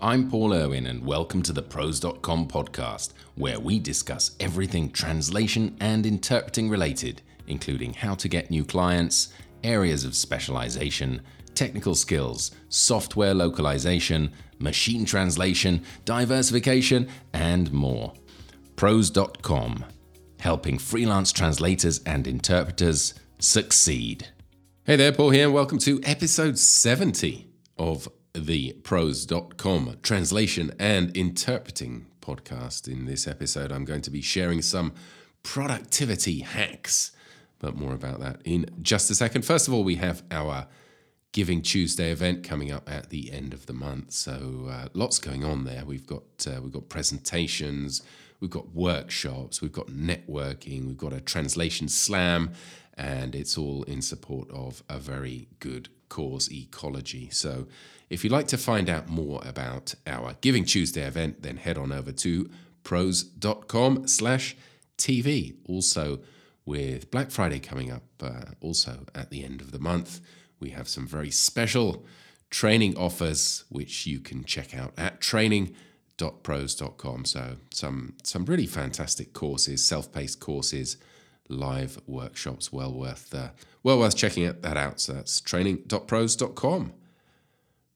I'm Paul Irwin, and welcome to the ProZ.com podcast, where we discuss everything translation and interpreting related, including how to get new clients, areas of specialization, technical skills, software localization, machine translation, diversification, and more. ProZ.com, helping freelance translators and interpreters succeed. Hey there, Paul here, and welcome to episode 70 of the ProZ.com translation and interpreting podcast. In this episode, I'm going to be sharing some productivity hacks, but more about that in just a second. First of all, we have our Giving Tuesday event coming up at the end of the month. So uh, lots going on there. We've got uh, we've got presentations, we've got workshops, we've got networking, we've got a translation slam, and it's all in support of a very good cause ecology. So if you'd like to find out more about our Giving Tuesday event, then head on over to proz.com slash TV. Also, with Black Friday coming up, uh, also at the end of the month, we have some very special training offers which you can check out at training.proz.com. So some some really fantastic courses, self-paced courses, live workshops, well worth uh, well worth checking that out. So that's training.proz.com.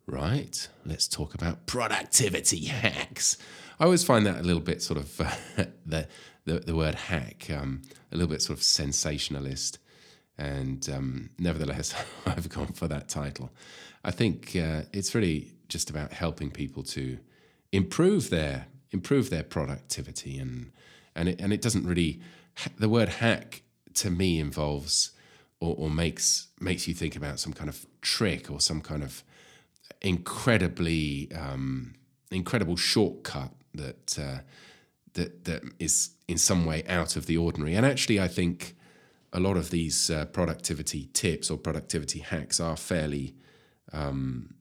Right, let's talk about productivity hacks. I always find that a little bit sort of uh, the, the, the word hack um, a little bit sort of sensationalist, and um, nevertheless, I've gone for that title. I think uh, it's really just about helping people to improve their improve their productivity, and and it and it doesn't really the word hack to me involves or, or makes makes you think about some kind of trick or some kind of incredibly um, incredible shortcut that uh, that that is in some way out of the ordinary. And actually, I think a lot of these uh, productivity tips or productivity hacks are fairly um,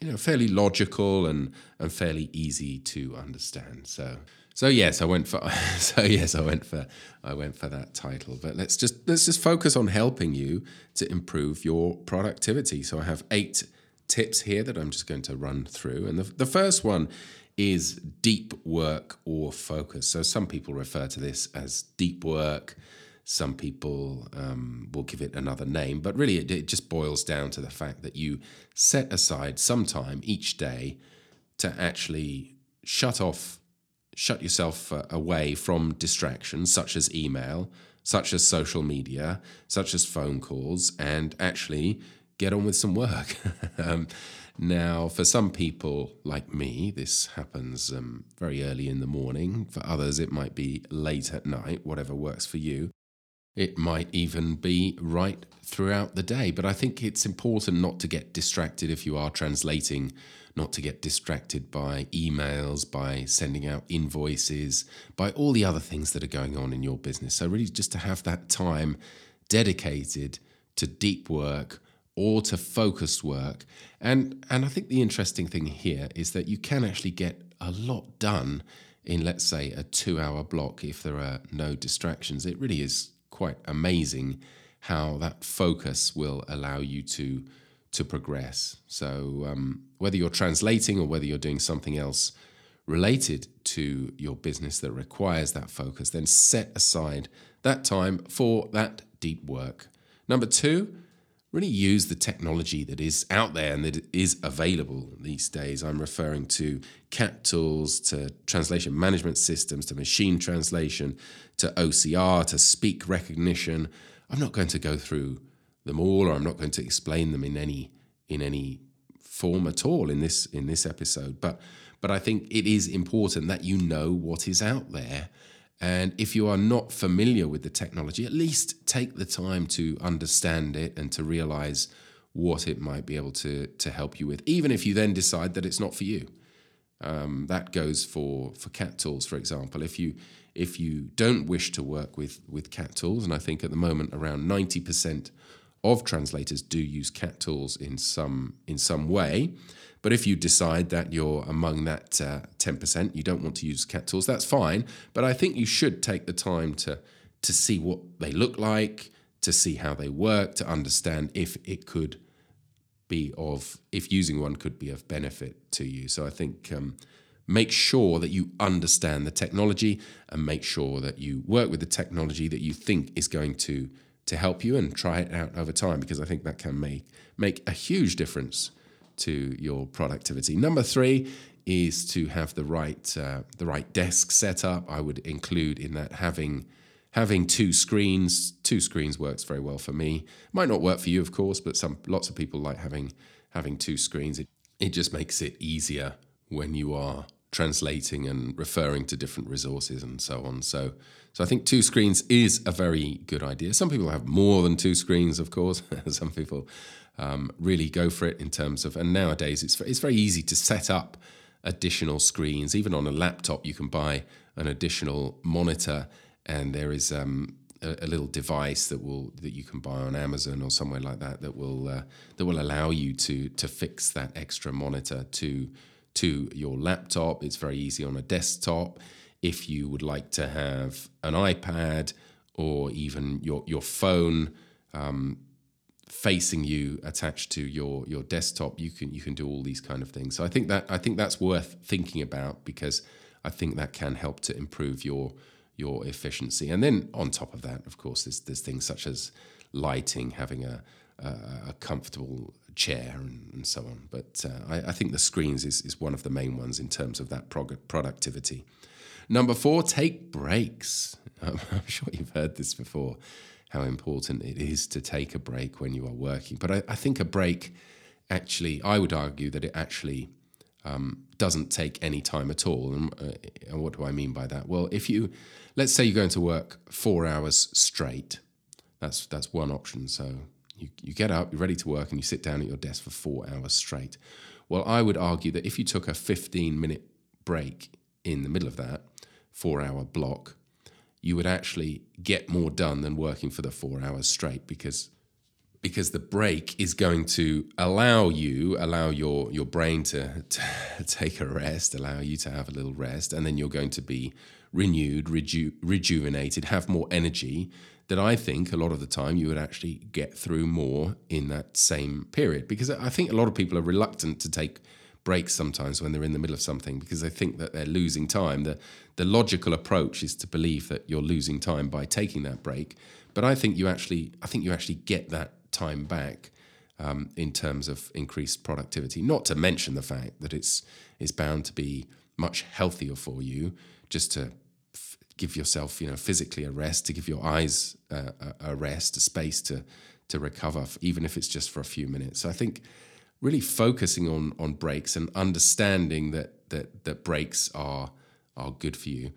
you know fairly logical and and fairly easy to understand. So. So yes, I went for. So yes, I went for. I went for that title. But let's just let's just focus on helping you to improve your productivity. So I have eight tips here that I'm just going to run through. And the, the first one is deep work or focus. So some people refer to this as deep work. Some people um, will give it another name, but really it, it just boils down to the fact that you set aside some time each day to actually shut off, shut yourself uh, away from distractions such as email, such as social media, such as phone calls, and actually get on with some work. um, now, for some people like me, this happens um, very early in the morning. For others, it might be late at night, whatever works for you. It might even be right throughout the day. But I think it's important not to get distracted if you are translating, not to get distracted by emails, by sending out invoices, by all the other things that are going on in your business. So, really, just to have that time dedicated to deep work or to focused work. And and I think the interesting thing here is that you can actually get a lot done in let's say a 2-hour block if there are no distractions. It really is quite amazing how that focus will allow you to to progress. So um, whether you're translating or whether you're doing something else related to your business that requires that focus, then set aside that time for that deep work. Number two, really use the technology that is out there and that is available these days. I'm referring to CAT tools, to translation management systems, to machine translation, to OCR, to speak recognition. I'm not going to go through them all, or I'm not going to explain them in any in any form at all in this in this episode. But but I think it is important that you know what is out there and if you are not familiar with the technology, at least take the time to understand it and to realize what it might be able to, to help you with, even if you then decide that it's not for you. Um, that goes for, for cat tools, for example. If you if you don't wish to work with with cat tools, and I think at the moment around ninety percent of translators do use cat tools in some in some way, but if you decide that you're among that uh, 10%, you don't want to use cat tools, that's fine. But I think you should take the time to, to see what they look like, to see how they work, to understand if it could be of if using one could be of benefit to you. So I think um, make sure that you understand the technology and make sure that you work with the technology that you think is going to to help you and try it out over time because I think that can make make a huge difference to your productivity. Number three is to have the right uh, the right desk set up. I would include in that having having two screens. Two screens works very well for me. Might not work for you, of course, but some lots of people like having having two screens. It it just makes it easier when you are translating and referring to different resources and so on. So, so I think two screens is a very good idea. Some people have more than two screens, of course. Some people um, really go for it in terms of, and nowadays it's it's very easy to set up additional screens. Even on a laptop, you can buy an additional monitor, and there is um, a, a, little device that will that you can buy on Amazon or somewhere like that that will uh, that will allow you to to fix that extra monitor to to your laptop. It's very easy on a desktop. If you would like to have an iPad or even your your phone um, facing you attached to your your desktop, you can you can do all these kind of things. So I think that I think that's worth thinking about because I think that can help to improve your your efficiency. And then on top of that, of course, there's there's things such as lighting, having a a, a comfortable chair and, and so on. But uh, I, I, think the screens is, is one of the main ones in terms of that prog- productivity. Number four, take breaks. I'm sure you've heard this before, how important it is to take a break when you are working. But I, I think a break actually, I would argue that it actually um, doesn't take any time at all. And, uh, and what do I mean by that? Well, if you, let's say you're going to work four hours straight, that's that's one option. So you, you get up, you're ready to work, and you sit down at your desk for four hours straight. Well, I would argue that if you took a 15 minute break in the middle of that four hour block, you would actually get more done than working for the four hours straight because because the break is going to allow you allow your your brain to, to take a rest allow you to have a little rest and then you're going to be renewed reju- rejuvenated have more energy that I think a lot of the time you would actually get through more in that same period. Because I think a lot of people are reluctant to take breaks sometimes when they're in the middle of something because they think that they're losing time. The, the logical approach is to believe that you're losing time by taking that break. But I think you actually, I think you actually get that time back um, in terms of increased productivity. Not to mention the fact that it's it's bound to be much healthier for you just to give yourself, you know, physically a rest, to give your eyes uh, a rest, a space to to recover, even if it's just for a few minutes. So I think really focusing on on breaks and understanding that that that breaks are are good for you,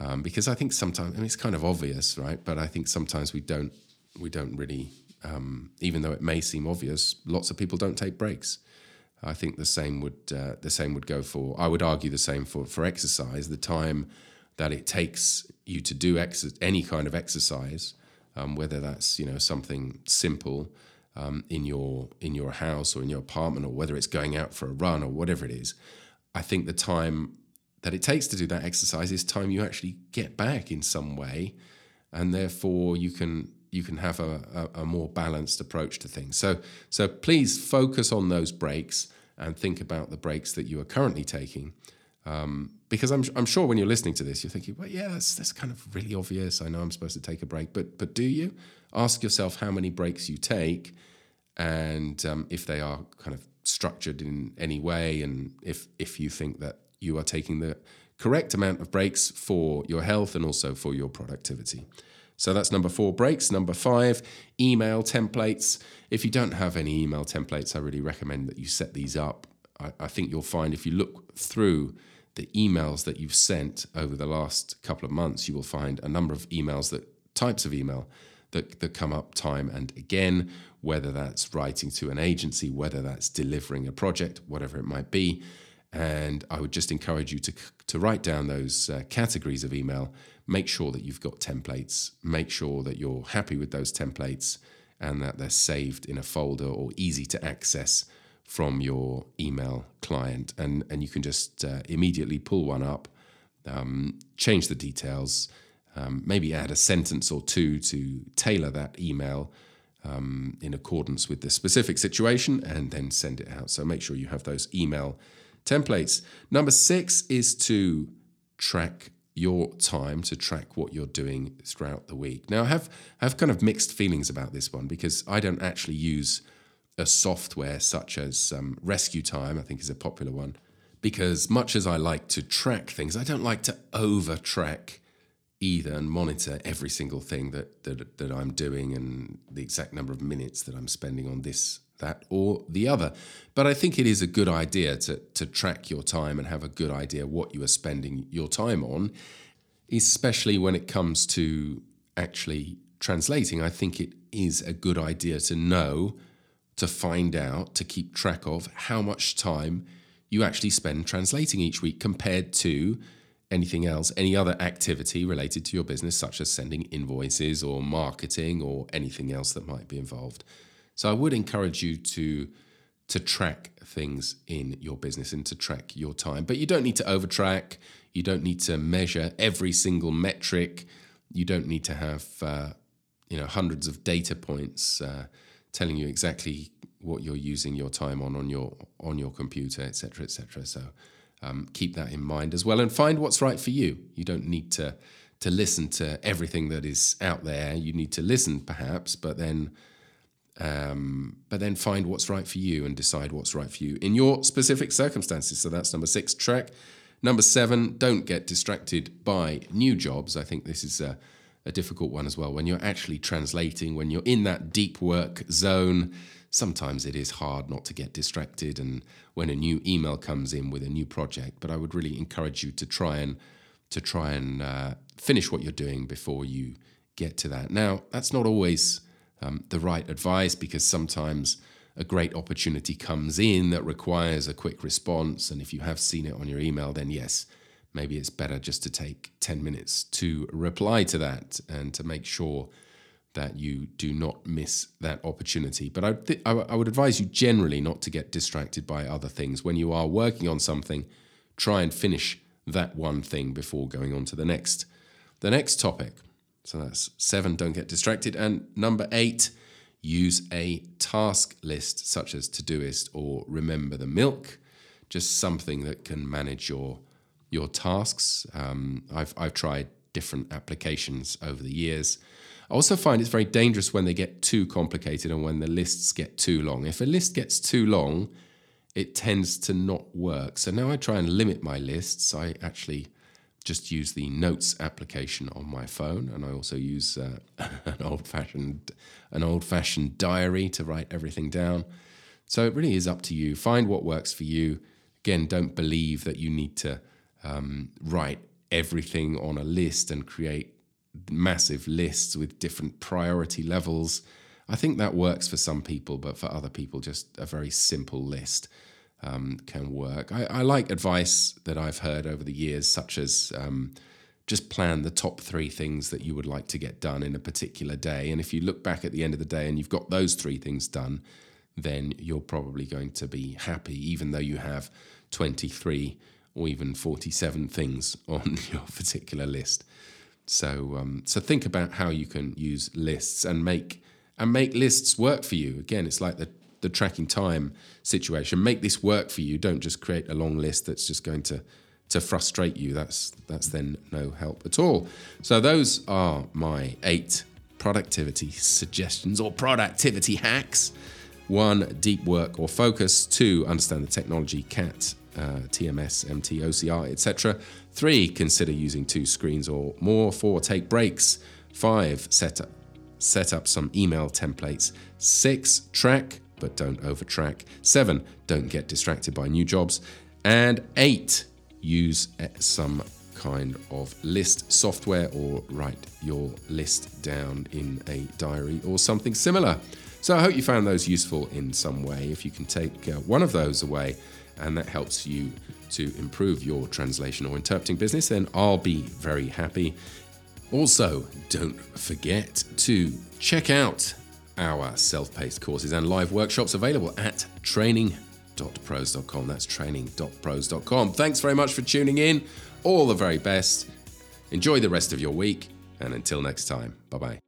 um, because I think sometimes mean it's kind of obvious, right? But I think sometimes we don't we don't really, um, even though it may seem obvious, lots of people don't take breaks. I think the same would uh, the same would go for. I would argue the same for for exercise. The time that it takes you to do ex- any kind of exercise, um, whether that's you know something simple um, in your in your house or in your apartment, or whether it's going out for a run or whatever it is. I think the time that it takes to do that exercise is time you actually get back in some way, and therefore you can you can have a, a, a more balanced approach to things. So so please focus on those breaks and think about the breaks that you are currently taking um, because I'm, I'm sure when you're listening to this, you're thinking, well, yeah, that's, that's kind of really obvious. I know I'm supposed to take a break, but, but do you? Ask yourself how many breaks you take and um, if they are kind of structured in any way, and if, if you think that you are taking the correct amount of breaks for your health and also for your productivity. So that's number four, breaks. Number five, email templates. If you don't have any email templates, I really recommend that you set these up. I, I think you'll find if you look through the emails that you've sent over the last couple of months, you will find a number of emails that types of email that, that come up time and again, whether that's writing to an agency, whether that's delivering a project, whatever it might be. And I would just encourage you to, to write down those uh, categories of email. Make sure that you've got templates. Make sure that you're happy with those templates and that they're saved in a folder or easy to access from your email client, and and you can just uh, immediately pull one up, um, change the details, um, maybe add a sentence or two to tailor that email um, in accordance with the specific situation and then send it out. So make sure you have those email templates. Number six is to track your time to track what you're doing throughout the week. Now, I have have kind of mixed feelings about this one because I don't actually use a software such as um, RescueTime. I think is a popular one because much as I like to track things, I don't like to over track either and monitor every single thing that, that that I'm doing and the exact number of minutes that I'm spending on this that or the other. But I think it is a good idea to, to track your time and have a good idea what you are spending your time on, especially when it comes to actually translating. I think it is a good idea to know, to find out, to keep track of how much time you actually spend translating each week compared to anything else, any other activity related to your business, such as sending invoices or marketing or anything else that might be involved. So I would encourage you to to track things in your business and to track your time. But you don't need to overtrack. You don't need to measure every single metric. You don't need to have uh, you know hundreds of data points uh, telling you exactly what you're using your time on on your on your computer, etc., etc. So um, keep that in mind as well, and find what's right for you. You don't need to to listen to everything that is out there. You need to listen, perhaps, but then um, but then find what's right for you and decide what's right for you in your specific circumstances. So that's number six, track. Number seven, don't get distracted by new jobs. I think this is a, a difficult one as well. When you're actually translating, when you're in that deep work zone, sometimes it is hard not to get distracted. And when a new email comes in with a new project, but I would really encourage you to try and to try and uh, finish what you're doing before you get to that. Now, that's not always um, the right advice because sometimes a great opportunity comes in that requires a quick response. And if you have seen it on your email, then yes, maybe it's better just to take 10 minutes to reply to that and to make sure that you do not miss that opportunity. But I, th- I would advise you generally not to get distracted by other things. When you are working on something, try and finish that one thing before going on to the next. The next topic so that's seven, don't get distracted. And number eight, use a task list such as Todoist or Remember the Milk, just something that can manage your your tasks. Um, I've I've tried different applications over the years. I also find it's very dangerous when they get too complicated and when the lists get too long. If a list gets too long, it tends to not work. So now I try and limit my lists. I actually just use the notes application on my phone, and I also use uh, an old fashioned an old fashioned diary to write everything down. So it really is up to you. Find what works for you. Again, don't believe that you need to um, write everything on a list and create massive lists with different priority levels. I think that works for some people, but for other people, just a very simple list um, can work. I, I, like advice that I've heard over the years, such as um, just plan the top three things that you would like to get done in a particular day. And if you look back at the end of the day and you've got those three things done, then you're probably going to be happy, even though you have 23 or even 47 things on your particular list. So, um, so think about how you can use lists and make and make lists work for you. Again, it's like the the tracking time situation. Make this work for you. Don't just create a long list that's just going to to frustrate you. That's that's then no help at all. So those are my eight productivity suggestions or productivity hacks. One, deep work or focus. Two, understand the technology, CAT, uh, TMS, MT, OCR, etc. Three, consider using two screens or more. Four, take breaks. Five, set up set up some email templates. Six, track but don't overtrack. Seven, don't get distracted by new jobs. And eight, use some kind of list software or write your list down in a diary or something similar. So I hope you found those useful in some way. If you can take uh, one of those away and that helps you to improve your translation or interpreting business, then I'll be very happy. Also, don't forget to check out our self paced courses and live workshops available at training.proz.com. That's training.proz.com. Thanks very much for tuning in. All the very best. Enjoy the rest of your week. And until next time, bye bye.